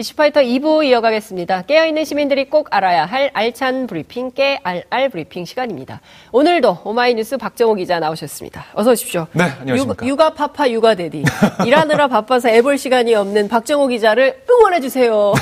이슈파이터 2부 이어가겠습니다. 깨어있는 시민들이 꼭 알아야 할 알찬 브리핑, 깨알알 브리핑 시간입니다. 오늘도 오마이뉴스 박정호 기자 나오셨습니다. 어서 오십시오. 네, 안녕하십니까. 육, 아 papa 육아 daddy. 일하느라 바빠서 애볼 시간이 없는 박정호 기자를 응원해주세요.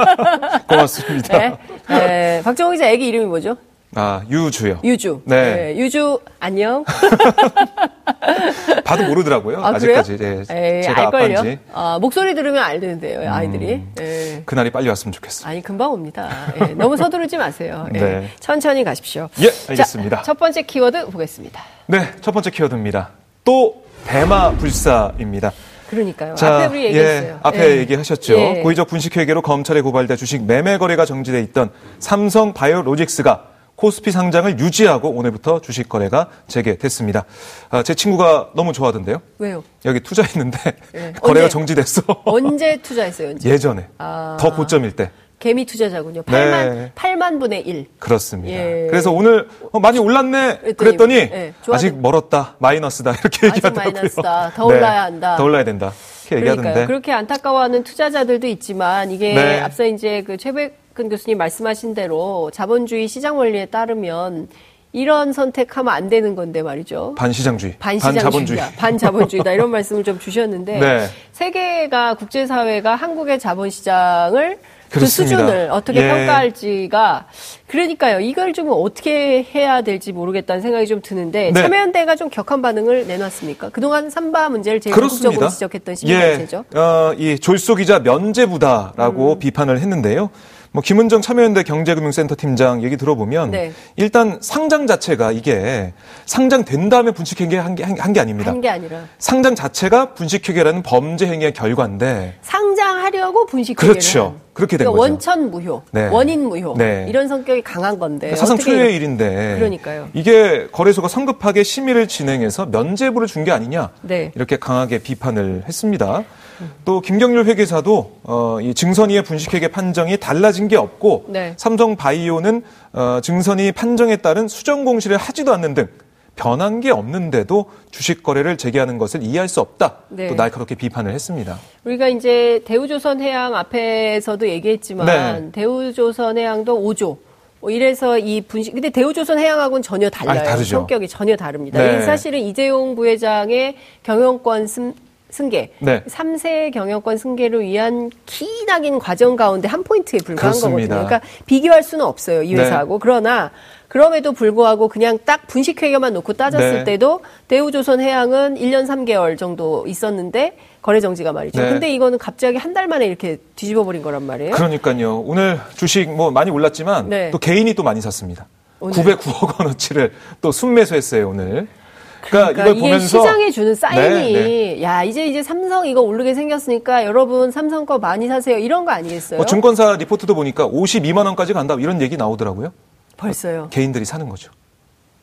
고맙습니다. 네, 네, 박정호 기자 애기 이름이 뭐죠? 아, 유주요. 유주. 네. 유주, 안녕. 봐도 모르더라고요. 아, 아직까지. 그래요? 네, 제가 알걸요? 아빠인지. 아, 목소리 들으면 알는데요, 아이들이. 음. 예. 그날이 빨리 왔으면 좋겠어. 아니, 금방 옵니다. 예, 너무 서두르지 마세요. 예, 네. 천천히 가십시오. 예, 알겠습니다. 자, 첫 번째 키워드 보겠습니다. 네, 첫 번째 키워드입니다. 또 대마 불사입니다. 그러니까요. 앞에 우리 얘기했어요. 예, 앞에 예. 얘기하셨죠. 예. 고의적 분식회계로 검찰에 고발돼 주식 매매 거래가 정지돼 있던 삼성 바이오로직스가 코스피 상장을 유지하고 오늘부터 주식 거래가 재개됐습니다. 아, 제 친구가 너무 좋아하던데요. 왜요? 여기 투자했는데 예. 거래가 언제? 정지됐어. 언제 투자했어요, 언제? 예전에 아. 더 고점일 때. 개미 투자자군요. 네. 8만, 8만 분의 1. 그렇습니다. 예. 그래서 오늘 어, 많이 올랐네 그랬더니, 그랬더니 예, 아직 멀었다 마이너스다 이렇게 아직 얘기하더라고요. 마이너스다. 더 올라야 한다. 더 올라야 된다. 이렇게 얘기하던데. 그러니까요. 그렇게 안타까워하는 투자자들도 있지만 이게 네. 앞서 이제 그 최백 근 교수님 말씀하신 대로 자본주의 시장 원리에 따르면 이런 선택하면 안 되는 건데 말이죠. 반시장주의, 반시장주의다, 반자본주의. 반자본주의 다 이런 말씀을 좀 주셨는데 네. 세계가 국제사회가 한국의 자본시장을 그 그렇습니다. 수준을 어떻게 예. 평가할지가 그러니까요. 이걸 좀 어떻게 해야 될지 모르겠다는 생각이 좀 드는데 네. 참여연대가 좀 격한 반응을 내놨습니까? 그동안 삼바 문제를 제일. 적극적으로 지적했던 시민단체죠. 예, 어, 이 졸소 기자 면제부다라고 음. 비판을 했는데요. 뭐 김은정 참여연대 경제금융센터 팀장 얘기 들어보면 네. 일단 상장 자체가 이게 상장된 다음에 분식회계 한게 한 게 아닙니다. 한 게 아니라 상장 자체가 분식회계라는 범죄 행위의 결과인데 상장하려고 분식회계를 그렇죠. 한. 그렇게 된 그러니까 거죠. 원천 무효, 네. 원인 무효 네. 이런 성격이 강한 건데 사상 어떻게 초유의 일인데 그러니까요. 이게 거래소가 성급하게 심의를 진행해서 면제부를 준 게 아니냐 네. 이렇게 강하게 비판을 했습니다. 또 김경률 회계사도 어, 이 증선이의 분식회계 판정이 달라진 게 없고 네. 삼성 바이오는 어, 증선이 판정에 따른 수정 공시를 하지도 않는 등 변한 게 없는데도 주식 거래를 재개하는 것을 이해할 수 없다. 네. 또 날카롭게 비판을 했습니다. 우리가 이제 대우조선해양 앞에서도 얘기했지만 네. 대우조선해양도 5조. 뭐 이래서 이 분식 근데 대우조선 해양하고는 전혀 달라요. 아니, 다르죠. 성격이 전혀 다릅니다. 네. 이 사실은 이재용 부회장의 경영권 승, 승계, 네. 3세 경영권 승계를 위한 키낙인 과정 가운데 한 포인트에 불과한 그렇습니다. 거거든요. 그러니까 비교할 수는 없어요 이 네. 회사하고. 그러나 그럼에도 불구하고 그냥 딱 분식회계만 놓고 따졌을 네. 때도 대우조선해양은 1년 3개월 정도 있었는데 거래 정지가 말이죠. 네. 근데 이거는 갑자기 한 달 만에 이렇게 뒤집어 버린 거란 말이에요. 그러니까요. 오늘 주식 뭐 많이 올랐지만 네. 또 개인이 또 많이 샀습니다. 오늘. 909억 원어치를 또 순매수했어요 오늘. 그러니까, 그러니까 이걸 보면서 시장에 주는 사인이 네, 네. 야 이제 이제 삼성 이거 오르게 생겼으니까 여러분 삼성 거 많이 사세요 이런 거 아니겠어요? 뭐 증권사 리포트도 보니까 52만 원까지 간다 이런 얘기 나오더라고요. 벌써요. 개인들이 사는 거죠.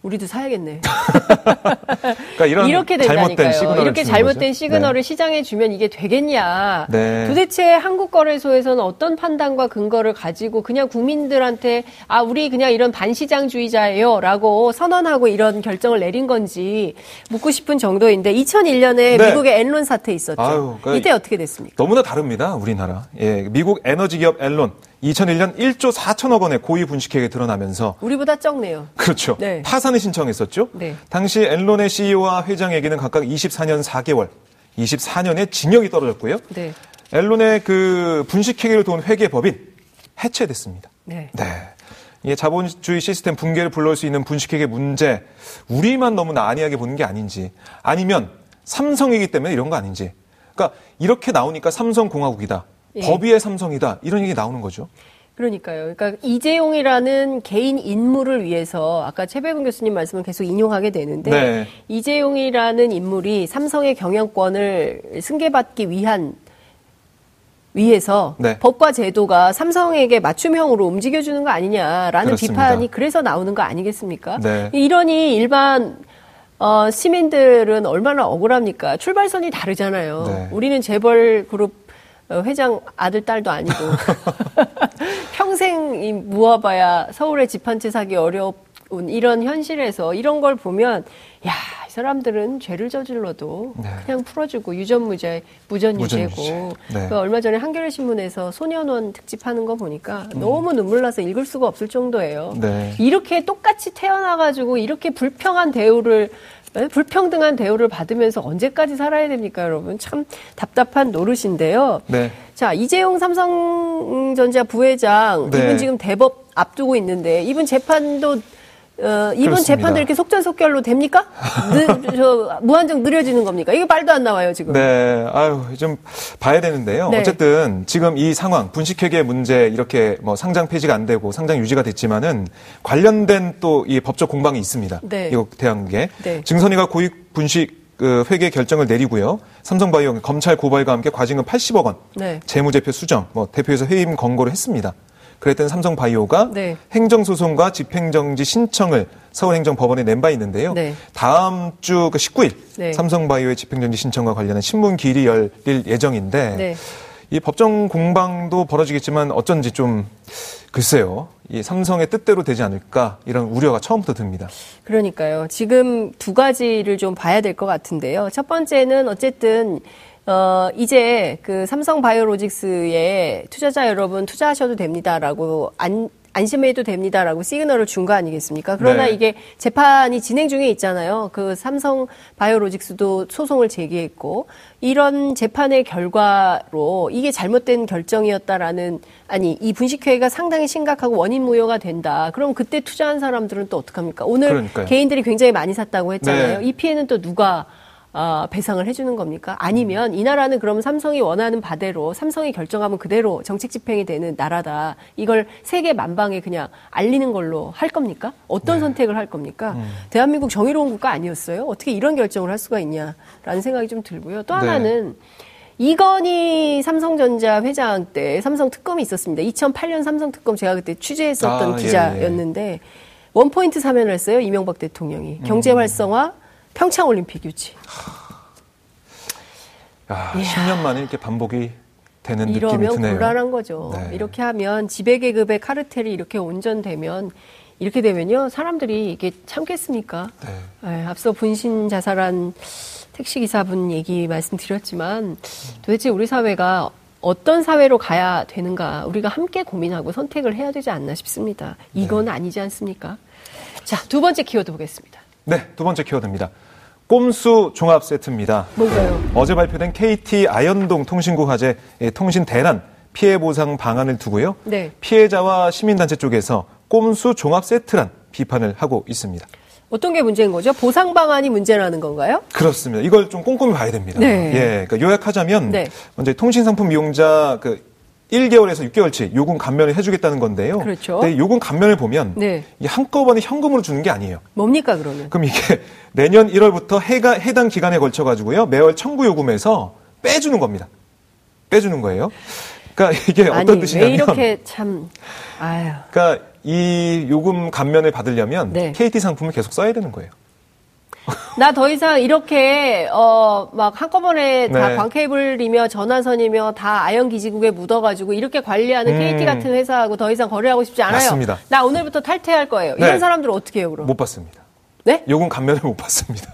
우리도 사야겠네. 그러니까 이런 이렇게 잘못된. 시그널을 이렇게 잘못된 거죠. 시그널을 시장에 주면 이게 되겠냐. 네. 도대체 한국 거래소에서는 어떤 판단과 근거를 가지고 그냥 국민들한테 아 우리 그냥 이런 반시장주의자예요라고 선언하고 이런 결정을 내린 건지 묻고 싶은 정도인데 2001년에 네. 미국의 엔론 사태 있었죠. 아유, 그러니까 이때 어떻게 됐습니까? 너무나 다릅니다. 우리나라. 예, 미국 에너지 기업 앨런 2001년 1조 4천억 원의 고위 분식회계 드러나면서 우리보다 적네요. 그렇죠. 네. 파산을 신청했었죠. 네. 당시 앨런의 CEO와 회장에게는 각각 24년 4개월, 24년의 징역이 떨어졌고요. 네. 앨런의 그 분식회계를 도운 회계법인 해체됐습니다. 네. 네. 이게 자본주의 시스템 붕괴를 불러올 수 있는 분식회계 문제, 우리만 너무 난이하게 보는 게 아닌지, 아니면 삼성이기 때문에 이런 거 아닌지. 그러니까 이렇게 나오니까 삼성공화국이다. 예. 법위의 삼성이다. 이런 얘기 나오는 거죠. 그러니까요. 그러니까 이재용이라는 개인 인물을 위해서 아까 최백운 교수님 말씀을 계속 인용하게 되는데 네. 이재용이라는 인물이 삼성의 경영권을 승계받기 위한 위해서 네. 법과 제도가 삼성에게 맞춤형으로 움직여주는 거 아니냐라는 그렇습니다. 비판이 그래서 나오는 거 아니겠습니까? 네. 이러니 일반 어, 시민들은 얼마나 억울합니까? 출발선이 다르잖아요. 네. 우리는 재벌 그룹 어, 회장 아들 딸도 아니고. 평생 이 모아봐야 서울에 집 한 채 사기 어려운 이런 현실에서 이런 걸 보면 야 사람들은 죄를 저질러도 네. 그냥 풀어주고 유전무죄, 무전유죄고. 네. 그 얼마 전에 한겨레 신문에서 소년원 특집하는 거 보니까 음. 너무 눈물 나서 읽을 수가 없을 정도예요. 네. 이렇게 똑같이 태어나가지고 이렇게 불평한 대우를 네? 불평등한 대우를 받으면서 언제까지 살아야 됩니까, 여러분? 참 답답한 노릇인데요. 네. 자, 이재용 삼성전자 부회장, 네. 이분 지금 대법 앞두고 있는데, 이분 재판도 어, 이번 그렇습니다. 재판도 이렇게 속전속결로 됩니까? 느, 저, 무한정 느려지는 겁니까? 이게 말도 안 나와요, 지금. 네, 아유, 좀 봐야 되는데요. 네. 어쨌든 지금 이 상황, 분식회계 문제 이렇게 뭐 상장 폐지가 안 되고 상장 유지가 됐지만은 관련된 또 이 법적 공방이 있습니다. 네. 이거 대한국에. 네. 증선이가 고익 분식 그 회계 결정을 내리고요. 삼성바이오 검찰 고발과 함께 과징금 80억 원, 네. 재무제표 수정, 뭐 대표에서 해임 권고를 했습니다. 그랬던 삼성바이오가 네. 행정소송과 집행정지 신청을 서울행정법원에 낸 바 있는데요. 네. 다음 주그 19일 네. 삼성바이오의 집행정지 신청과 관련한 신문 기일이 열릴 예정인데 네. 이 법정 공방도 벌어지겠지만 어쩐지 좀 글쎄요. 이 삼성의 뜻대로 되지 않을까 이런 우려가 처음부터 듭니다. 그러니까요. 지금 두 가지를 좀 봐야 될 것 같은데요. 첫 번째는 어쨌든 어, 이제 그 삼성 바이오로직스에 투자자 여러분 투자하셔도 됩니다라고 안, 안심해도 됩니다라고 시그널을 준 거 아니겠습니까? 그러나 네. 이게 재판이 진행 중에 있잖아요. 그 삼성 바이오로직스도 소송을 제기했고 이런 재판의 결과로 이게 잘못된 결정이었다라는 아니 이 분식회계가 상당히 심각하고 원인 무효가 된다. 그럼 그때 투자한 사람들은 또 어떡합니까? 오늘 그러니까요. 개인들이 굉장히 많이 샀다고 했잖아요. 네. 이 피해는 또 누가 어, 배상을 해주는 겁니까? 아니면 이 나라는 그러면 삼성이 원하는 바대로 삼성이 결정하면 그대로 정책 집행이 되는 나라다. 이걸 세계 만방에 그냥 알리는 걸로 할 겁니까? 어떤 네. 선택을 할 겁니까? 음. 대한민국 정의로운 국가 아니었어요? 어떻게 이런 결정을 할 수가 있냐라는 생각이 좀 들고요. 또 네. 하나는 이건희 삼성전자 회장 때 삼성 특검이 있었습니다. 2008년 삼성 특검 제가 그때 취재했었던 아, 기자였는데 예, 예. 원포인트 사면을 했어요. 이명박 대통령이. 경제 음. 활성화, 음. 평창 올림픽 유치. 야, 10년 만에 이렇게 반복이 되는 느낌이 드네요. 이러면 곤란한 거죠. 네. 이렇게 하면 지배 계급의 카르텔이 이렇게 온전되면 이렇게 되면요 사람들이 이게 참겠습니까? 네. 네, 앞서 분신 자살한 택시 기사분 얘기 말씀드렸지만 도대체 우리 사회가 어떤 사회로 가야 되는가 우리가 함께 고민하고 선택을 해야 되지 않나 싶습니다. 이건 네. 아니지 않습니까? 자, 두 번째 키워드 보겠습니다. 네, 두 번째 키워드입니다. 꼼수 종합 세트입니다. 뭔가요? 어제 발표된 KT 아현동 통신국 화재 통신 대란 피해 보상 방안을 두고요. 네. 피해자와 시민단체 쪽에서 꼼수 종합 세트란 비판을 하고 있습니다. 어떤 게 문제인 거죠? 보상 방안이 문제라는 건가요? 그렇습니다. 이걸 좀 꼼꼼히 봐야 됩니다. 네. 예, 그러니까 요약하자면 네. 먼저 통신 상품 이용자 그 1개월에서 6개월치 요금 감면을 해주겠다는 건데요. 그렇죠. 근데 요금 감면을 보면 네. 이 한꺼번에 현금으로 주는 게 아니에요. 뭡니까 그러면? 그럼 이게 내년 1월부터 해가 해당 기간에 걸쳐 가지고요 매월 청구 요금에서 빼주는 겁니다. 빼주는 거예요. 그러니까 이게 아니, 어떤 뜻이냐면 왜 이렇게 참 아유. 그러니까 이 요금 감면을 받으려면 네. KT 상품을 계속 써야 되는 거예요. 나 더 이상 이렇게 어 막 한꺼번에 다 네. 광케이블이며 전화선이며 다 아연 기지국에 묻어가지고 이렇게 관리하는 음. KT 같은 회사하고 더 이상 거래하고 싶지 않아요. 맞습니다. 나 오늘부터 탈퇴할 거예요. 네. 이런 사람들은 어떻게 해요, 그럼? 못 받습니다. 네? 요금 감면을 못 받습니다.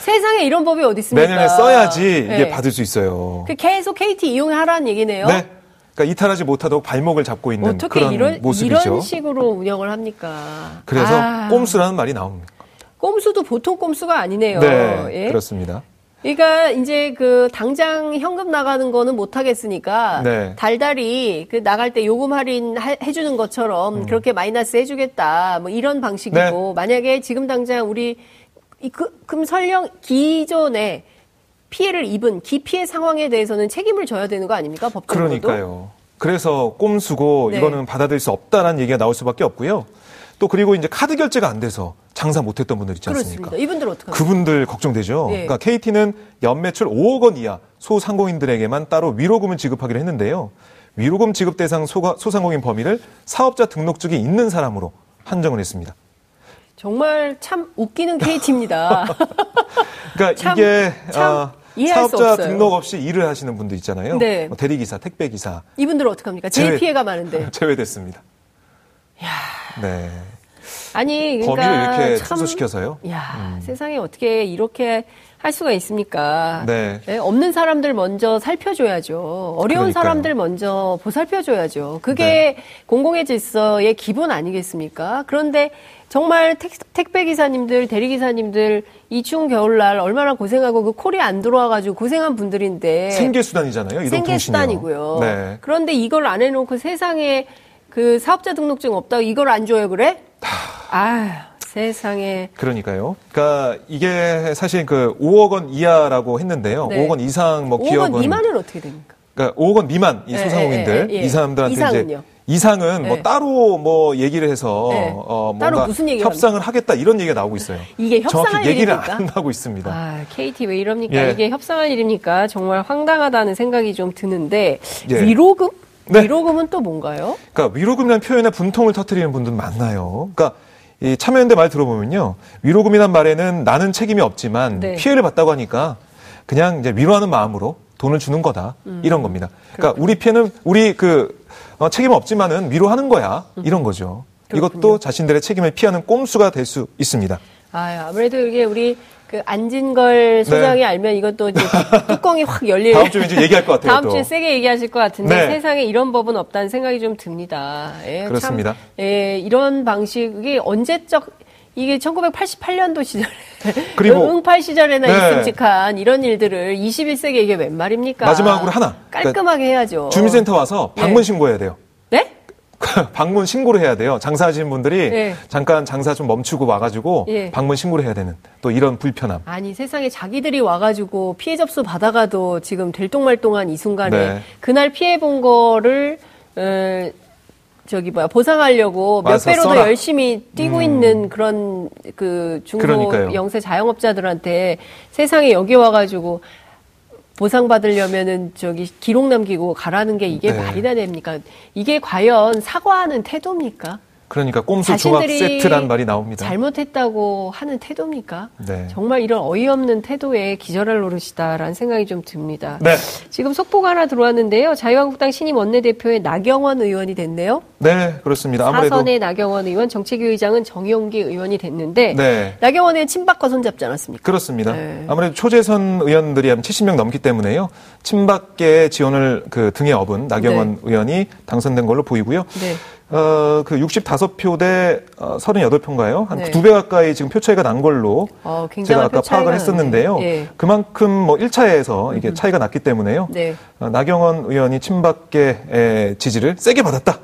세상에 이런 법이 어디 있습니까? 내년에 써야지 이게 네. 받을 수 있어요. 그 계속 KT 이용하라는 얘기네요. 네. 그러니까 이탈하지 못하도록 발목을 잡고 있는 그런 이런, 모습이죠. 이런 식으로 운영을 합니까? 그래서 아. 꼼수라는 말이 나옵니다. 꼼수도 보통 꼼수가 아니네요. 네, 예? 그렇습니다. 그러니까 이제 그 당장 현금 나가는 거는 못 하겠으니까 네. 달달이 그 나갈 때 요금 할인 해주는 것처럼 음. 그렇게 마이너스 해주겠다 뭐 이런 방식이고 네. 만약에 지금 당장 우리 그, 금 설령 기존에 피해를 입은 기피해 상황에 대해서는 책임을 져야 되는 거 아닙니까 법적으로 그러니까요. 그래서 꼼수고 네. 이거는 받아들일 수 없다라는 얘기가 나올 수밖에 없고요. 또 그리고 이제 카드 결제가 안 돼서 장사 못했던 분들 있지 않습니까? 그렇습니다. 이분들 어떻게 그분들 걱정되죠. 예. 그러니까 KT는 연매출 5억 원 이하 소상공인들에게만 따로 위로금을 지급하기로 했는데요. 위로금 지급 대상 소가, 소상공인 범위를 사업자 등록증이 있는 사람으로 판정을 했습니다. 정말 참 웃기는 KT입니다. 그러니까 참, 이게 참 어, 사업자 등록 없이 일을 하시는 분들 있잖아요. 네. 뭐 대리기사, 택배기사. 이분들은 어떡합니까? 제일 제외, 피해가 많은데. 제외됐습니다. 야. 네. 아니 그러니까 범위를 이렇게 참- 축소시켜서요. 야 세상에 어떻게 이렇게 할 수가 있습니까? 네. 예, 없는 사람들 먼저 살펴줘야죠. 어려운 그러니까요. 사람들 먼저 보살펴줘야죠. 그게 공공의 질서의 기본 아니겠습니까? 그런데 정말 택, 배 기사님들, 대리 기사님들 이 추운 겨울날 얼마나 고생하고 그 콜이 안 들어와가지고 고생한 분들인데 생계 수단이잖아요. 생계. 수단이고요. 네. 그런데 이걸 안 해놓고 세상에 그 사업자 등록증 없다고 이걸 안 줘요 그래? 아 세상에 그러니까요. 그러니까 이게 사실 그 5억 원 이하라고 했는데요. 네. 5억 원 이상 뭐 5억 기업은 원 미만은 어떻게 됩니까? 그러니까 5억 원 미만 이 예, 소상공인들 예, 예, 예. 이 사람들한테 이상은요? 이제 이상은 뭐 네. 따로 뭐 얘기를 해서 네. 어 따로 뭔가 무슨 얘기를 협상을 하겠다 이런 얘기가 나오고 있어요. 이게 협상할 정확히 얘기를 일입니까? 안 하고 있습니다. 아, KT 왜 이럽니까? 예. 이게 협상할 일입니까? 정말 황당하다는 생각이 좀 드는데 예. 위로금? 네. 위로금은 또 뭔가요? 그러니까 위로금이라는 표현에 분통을 터뜨리는 분들 많나요? 그러니까 이 참여연대 말 들어보면요. 위로금이란 말에는 나는 책임이 없지만 네. 피해를 봤다고 하니까 그냥 이제 위로하는 마음으로 돈을 주는 거다. 음. 이런 겁니다. 그러니까 우리 피해는 우리 그 어, 책임 없지만은 위로하는 거야. 이런 거죠. 음. 그렇군요. 이것도 자신들의 책임을 피하는 꼼수가 될 수 있습니다. 아, 아무래도 이게 우리 그 안진걸 소장이 알면 이것도 이제 뚜껑이 확 열릴 네. 다음 주에 이제 얘기할 것 같아요. 다음 또. 주에 세게 얘기하실 것 같은데 네. 세상에 이런 법은 없다는 생각이 좀 듭니다. 예, 참, 그렇습니다. 예, 이런 방식이 언제적 이게 1988년도 시절에 그리고- 응팔 시절에나 네. 있음직한 이런 일들을 21세기에 이게 웬 말입니까? 마지막으로 하나. 깔끔하게 해야죠. 주민센터 와서 방문 예. 신고해야 돼요. 네? 방문 신고를 해야 돼요. 장사하시는 분들이 예. 잠깐 장사 좀 멈추고 와가지고 예. 방문 신고를 해야 되는 또 이런 불편함. 아니 세상에 자기들이 와가지고 피해 접수 받아가도 지금 들똥말똥한 이 순간에 네. 그날 피해 본 거를 어, 저기 뭐야 보상하려고 몇 배로 더. 음. 열심히 뛰고 있는 그런 그 중소 그러니까요. 영세 자영업자들한테 세상에 여기 와가지고 보상 받으려면은 저기 기록 남기고 가라는 게 이게 네. 말이 다 됩니까? 이게 과연 사과하는 태도입니까? 그러니까 꼼수 조각 세트란 말이 나옵니다. 잘못했다고 하는 태도입니까? 네. 정말 이런 어이없는 태도에 기절할 노릇이다라는 생각이 좀 듭니다. 네. 지금 속보가 하나 들어왔는데요. 자유한국당 신임 원내대표의 나경원 의원이 됐네요. 네, 그렇습니다. 아무래도 사선의 나경원 의원, 정책위 의장은 정용기 의원이 됐는데 네. 나경원 의원 친박과 손잡지 않았습니까? 그렇습니다. 네. 아무래도 초재선 의원들이 한 70명 넘기 때문에요. 친박계 지원을 그 등에 업은 나경원 의원이 당선된 걸로 보이고요. 네. 어, 그 65표 대 어, 38표인가요? 한 네. 두배 가까이 지금 표 차이가 난 걸로 어, 제가 아까 파악을 했었는데요. 예. 그만큼 뭐 1차에서 이게 차이가 났기 때문에요. 네. 어, 나경원 의원이 친박계의 지지를 세게 받았다.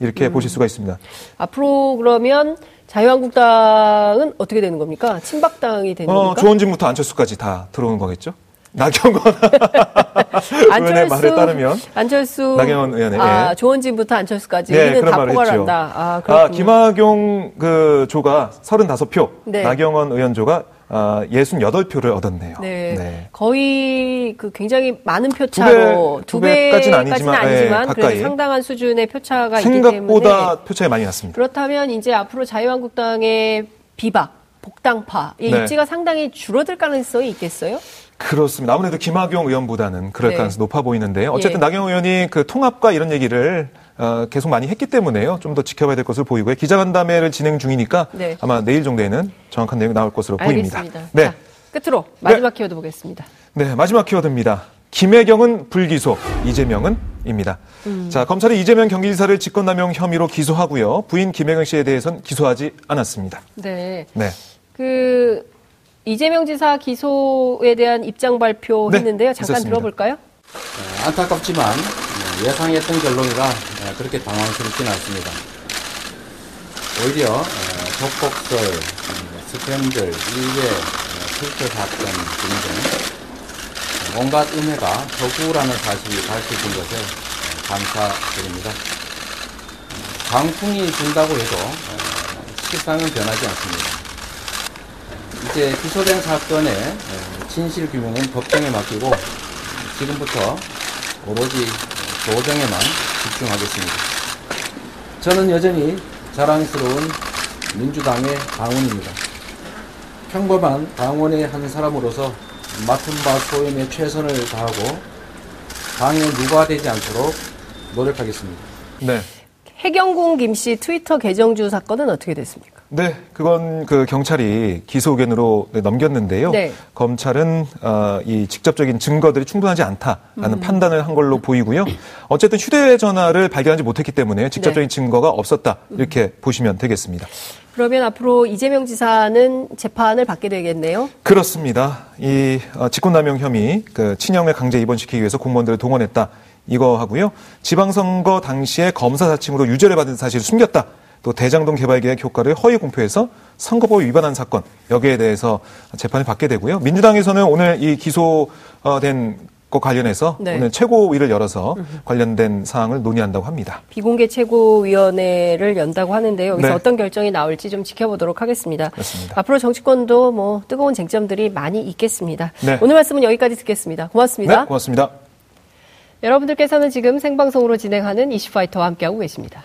이렇게 음. 보실 수가 있습니다. 앞으로 그러면 자유한국당은 어떻게 되는 겁니까? 친박당이 되는 어, 겁니까? 조원진부터 안철수까지 다 들어오는 거겠죠? 나경원 의원의 말에 따르면 안철수 나경원 의원의, 아, 예. 조원진부터 안철수까지 네, 그런 다 말을 포괄 했죠. 한다. 아, 아, 그렇군요. 김학용 그 조가 35표, 네. 나경원 의원 조가 아, 68표를 얻었네요. 네. 거의 그 굉장히 많은 두 표차로 배, 두 배 까지는 아니지만, 아니지만 네, 그래도. 상당한 수준의 표차가 있기 생각보다 때문에 표 차이 많이 났습니다. 그렇다면 이제 앞으로 자유한국당의 비박, 복당파의 네. 입지가 상당히 줄어들 가능성이 있겠어요? 그렇습니다. 아무래도 김학용 의원보다는 그럴 네. 가능성이 높아 보이는데요. 어쨌든 예. 나경원 의원이 그 통합과 이런 얘기를 어, 계속 많이 했기 때문에요. 좀 더 지켜봐야 될 것으로 보이고요. 기자간담회를 진행 중이니까 네. 아마 내일 정도에는 정확한 내용이 나올 것으로 보입니다. 알겠습니다. 네. 자, 끝으로 마지막 키워드 보겠습니다. 네, 마지막 키워드입니다. 김혜경은 불기소, 이재명은 입니다. 음. 자, 검찰이 이재명 경기지사를 직권남용 혐의로 기소하고요. 부인 김혜경 씨에 대해서는 기소하지 않았습니다. 네. 네. 그 이재명 지사 기소에 대한 입장 발표했는데요. 네, 잠깐 있었습니다. 들어볼까요? 어, 안타깝지만 어, 예상했던 결론이라 어, 그렇게 당황스럽지는 않습니다. 오히려 어, 적복설, 어, 스캔들, 일개 어, 실제 사건 등등 어, 온갖 음해가 허구라는 사실이 밝혀진 것에 어, 감사드립니다. 어, 강풍이 분다고 해도 어, 실상은 변하지 않습니다. 이제 기소된 사건의 어, 진실 규명은 법정에 맡기고 지금부터 오로지 조정에만 집중하겠습니다. 저는 여전히 자랑스러운 민주당의 당원입니다. 평범한 당원의 한 사람으로서 맡은 바 소임에 최선을 다하고 당에 누가 되지 않도록 노력하겠습니다. 네. 해경궁 김 씨 트위터 계정 주 사건은 어떻게 됐습니까? 네, 그건 그 경찰이 기소 의견으로 넘겼는데요. 네. 검찰은 어, 이 직접적인 증거들이 충분하지 않다라는 음. 판단을 한 걸로 보이고요. 어쨌든 휴대전화를 발견하지 못했기 때문에 직접적인 네. 증거가 없었다 이렇게 보시면 되겠습니다. 그러면 앞으로 이재명 지사는 재판을 받게 되겠네요. 그렇습니다. 이 어, 직권남용 혐의, 그 친형을 강제 입원시키기 위해서 공무원들을 동원했다 이거 하고요. 지방선거 당시에 검사 사칭으로 유죄를 받은 사실을 숨겼다. 또 대장동 개발 계획 효과를 허위 공표해서 선거법 위반한 사건 여기에 대해서 재판을 받게 되고요. 민주당에서는 오늘 이 기소된 것 관련해서 네. 오늘 최고위를 열어서 관련된 사항을 논의한다고 합니다. 비공개 최고위원회를 연다고 하는데요. 여기서 네. 어떤 결정이 나올지 좀 지켜보도록 하겠습니다. 그렇습니다. 앞으로 정치권도 뭐 뜨거운 쟁점들이 많이 있겠습니다. 네. 오늘 말씀은 여기까지 듣겠습니다. 고맙습니다. 네, 고맙습니다. 여러분들께서는 지금 생방송으로 진행하는 이슈파이터와 함께하고 계십니다.